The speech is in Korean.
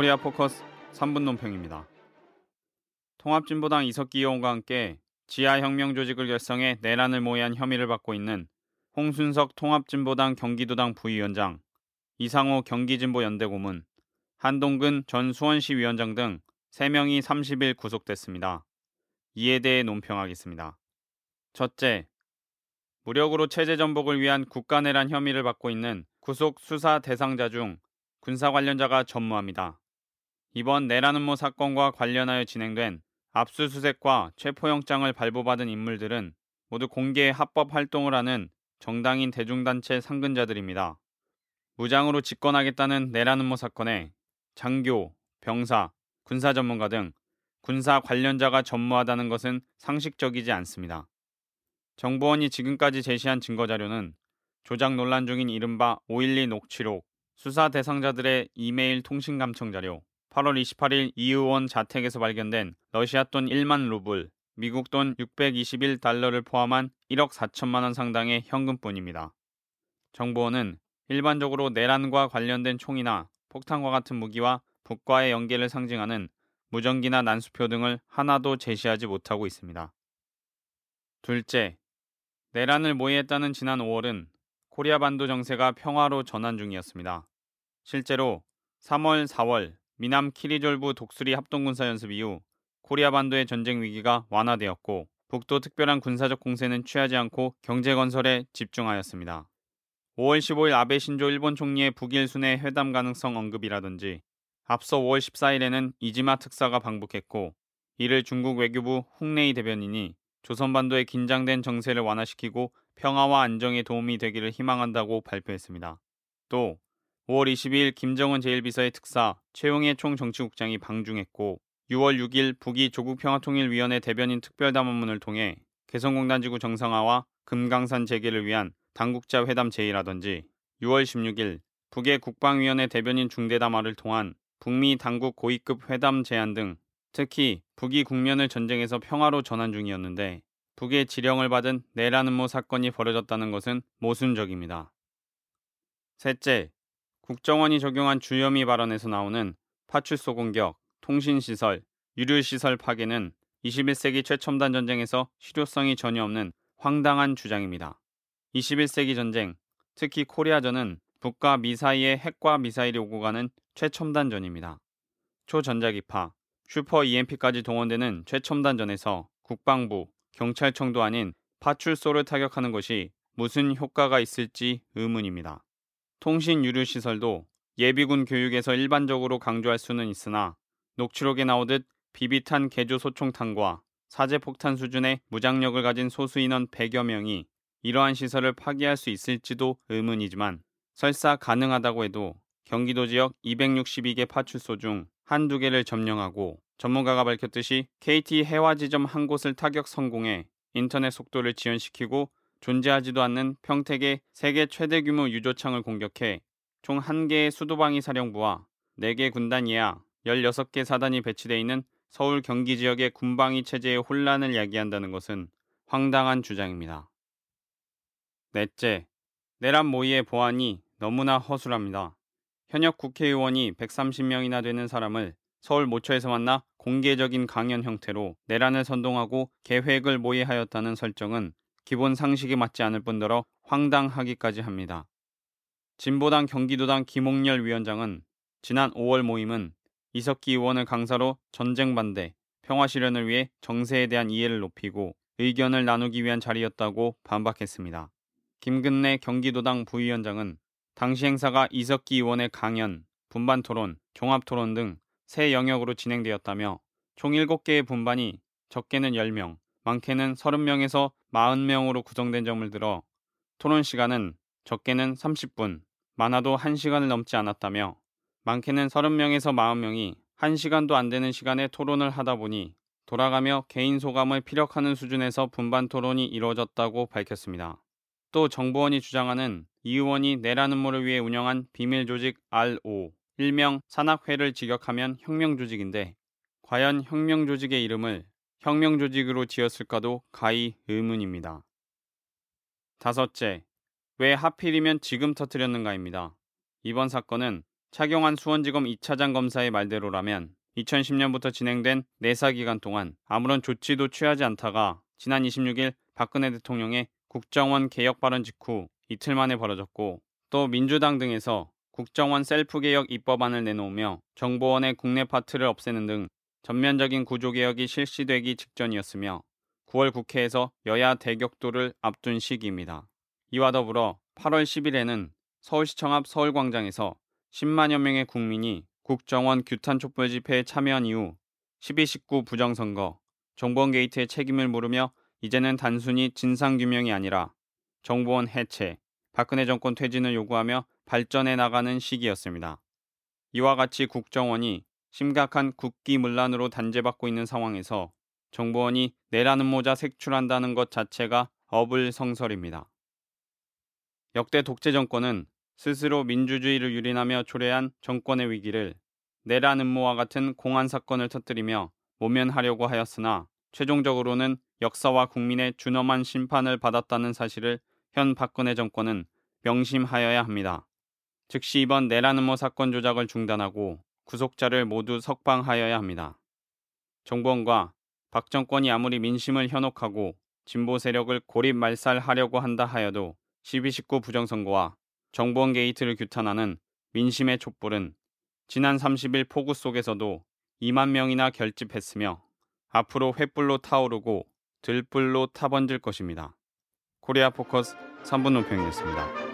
코리아 포커스 3분 논평입니다. 통합진보당 이석기 의원과 함께 지하혁명 조직을 결성해 내란을 모의한 혐의를 받고 있는 홍순석 통합진보당 경기도당 부위원장, 이상호 경기진보연대 고문, 한동근 전 수원시 위원장 등 3명이 30일 구속됐습니다. 이에 대해 논평하겠습니다. 첫째, 무력으로 체제 전복을 위한 국가 내란 혐의를 받고 있는 구속 수사 대상자 중 군사 관련자가 전무합니다. 이번 내란 음모 사건과 관련하여 진행된 압수수색과 체포영장을 발부받은 인물들은 모두 공개 합법 활동을 하는 정당인 대중단체 상근자들입니다. 무장으로 집권하겠다는 내란 음모 사건에 장교, 병사, 군사 전문가 등 군사 관련자가 전무하다는 것은 상식적이지 않습니다. 정보원이 지금까지 제시한 증거자료는 조작 논란 중인 이른바 512 녹취록, 수사 대상자들의 이메일 통신 감청 자료, 8월 28일 이 의원 자택에서 발견된 러시아 돈 1만 루블, 미국 돈 621달러를 포함한 1억 4천만 원 상당의 현금뿐입니다. 정보원은 일반적으로 내란과 관련된 총이나 폭탄과 같은 무기와 북과의 연계를 상징하는 무전기나 난수표 등을 하나도 제시하지 못하고 있습니다. 둘째, 내란을 모의했다는 지난 5월은 코리아 반도 정세가 평화로 전환 중이었습니다. 실제로 3월, 4월 미남 키리졸브 독수리 합동군사 연습 이후 코리아 반도의 전쟁 위기가 완화되었고 북도 특별한 군사적 공세는 취하지 않고 경제 건설에 집중하였습니다. 5월 15일 아베 신조 일본 총리의 북일 수뇌 회담 가능성 언급이라든지 앞서 5월 14일에는 이지마 특사가 방북했고 이를 중국 외교부 홍레이 대변인이 조선반도의 긴장된 정세를 완화시키고 평화와 안정에 도움이 되기를 희망한다고 발표했습니다. 또 5월 22일 김정은 제1비서의 특사 최용해 총정치국장이 방중했고 6월 6일 북이 조국평화통일위원회 대변인 특별담화문을 통해 개성공단 지구 정상화와 금강산 재개를 위한 당국자 회담 제의라든지 6월 16일 북의 국방위원회 대변인 중대담화를 통한 북미 당국 고위급 회담 제안 등 특히 북이 국면을 전쟁에서 평화로 전환 중이었는데 북의 지령을 받은 내란 음모 사건이 벌어졌다는 것은 모순적입니다. 셋째, 국정원이 적용한 주요미 발언에서 나오는 파출소 공격, 통신시설, 유류시설 파괴는 21세기 최첨단 전쟁에서 실효성이 전혀 없는 황당한 주장입니다. 21세기 전쟁, 특히 코리아전은 북과 미 사이에 핵과 미사일이 오고 가는 최첨단 전입니다. 초전자기파, 슈퍼 EMP까지 동원되는 최첨단전에서 국방부, 경찰청도 아닌 파출소를 타격하는 것이 무슨 효과가 있을지 의문입니다. 통신 유류 시설도 예비군 교육에서 일반적으로 강조할 수는 있으나 녹취록에 나오듯 비비탄 개조 소총탄과 사제 폭탄 수준의 무장력을 가진 소수 인원 100여 명이 이러한 시설을 파괴할 수 있을지도 의문이지만 설사 가능하다고 해도 경기도 지역 262개 파출소 중 한두 개를 점령하고 전문가가 밝혔듯이 KT 해화 지점 한 곳을 타격 성공해 인터넷 속도를 지연시키고 존재하지도 않는 평택의 세계 최대 규모 유조창을 공격해 총 1개의 수도방위 사령부와 4개 군단 이하 16개 사단이 배치되어 있는 서울 경기 지역의 군방위 체제의 혼란을 야기한다는 것은 황당한 주장입니다. 넷째, 내란 모의의 보안이 너무나 허술합니다. 현역 국회의원이 130명이나 되는 사람을 서울 모처에서 만나 공개적인 강연 형태로 내란을 선동하고 계획을 모의하였다는 설정은 기본 상식에 맞지 않을 뿐더러 황당하기까지 합니다. 진보당 경기도당 김홍렬 위원장은 지난 5월 모임은 이석기 의원을 강사로 전쟁 반대, 평화 실현을 위해 정세에 대한 이해를 높이고 의견을 나누기 위한 자리였다고 반박했습니다. 김근래 경기도당 부위원장은 당시 행사가 이석기 의원의 강연, 분반 토론, 종합 토론 등 세 영역으로 진행되었다며 총 7개의 분반이 적게는 10명, 많게는 30명에서 40명으로 구성된 점을 들어 토론 시간은 적게는 30분, 많아도 1시간을 넘지 않았다며 많게는 30명에서 40명이 1시간도 안 되는 시간에 토론을 하다 보니 돌아가며 개인 소감을 피력하는 수준에서 분반 토론이 이루어졌다고 밝혔습니다. 또 정보원이 주장하는 이 의원이 내란 음모를 위해 운영한 비밀 조직 RO, 일명 산악회를 직역하면 혁명 조직인데 과연 혁명 조직의 이름을 혁명 조직으로 지었을까도 가히 의문입니다. 다섯째, 왜 하필이면 지금 터뜨렸는가입니다. 이번 사건은 차경환 수원지검 2차장 검사의 말대로라면 2010년부터 진행된 내사 기간 동안 아무런 조치도 취하지 않다가 지난 26일 박근혜 대통령의 국정원 개혁 발언 직후 이틀 만에 벌어졌고 또 민주당 등에서 국정원 셀프 개혁 입법안을 내놓으며 정보원의 국내 파트를 없애는 등 전면적인 구조개혁이 실시되기 직전이었으며 9월 국회에서 여야 대격돌을 앞둔 시기입니다. 이와 더불어 8월 10일에는 서울시청 앞 서울광장에서 10만여 명의 국민이 국정원 규탄 촛불 집회에 참여한 이후 12.19 부정선거, 정보원 게이트의 책임을 물으며 이제는 단순히 진상규명이 아니라 정보원 해체, 박근혜 정권 퇴진을 요구하며 발전해 나가는 시기였습니다. 이와 같이 국정원이 심각한 국기문란으로 단죄받고 있는 상황에서 정보원이 내라는 모자 색출한다는 것 자체가 어불성설입니다. 역대 독재 정권은 스스로 민주주의를 유린하며 초래한 정권의 위기를 내란 음모와 같은 공안 사건을 터뜨리며 모면하려고 하였으나 최종적으로는 역사와 국민의 준엄한 심판을 받았다는 사실을 현 박근혜 정권은 명심하여야 합니다. 즉시 이번 내란 음모 사건 조작을 중단하고 구속자를 모두 석방하여야 합니다. 정부원과 박 정권이 아무리 민심을 현혹하고 진보 세력을 고립 말살하려고 한다 하여도 12.19 부정선거와 정보원 게이트를 규탄하는 민심의 촛불은 지난 30일 폭우 속에서도 2만 명이나 결집했으며 앞으로 횃불로 타오르고 들불로 타번질 것입니다. 코리아 포커스 3분 논평이었습니다.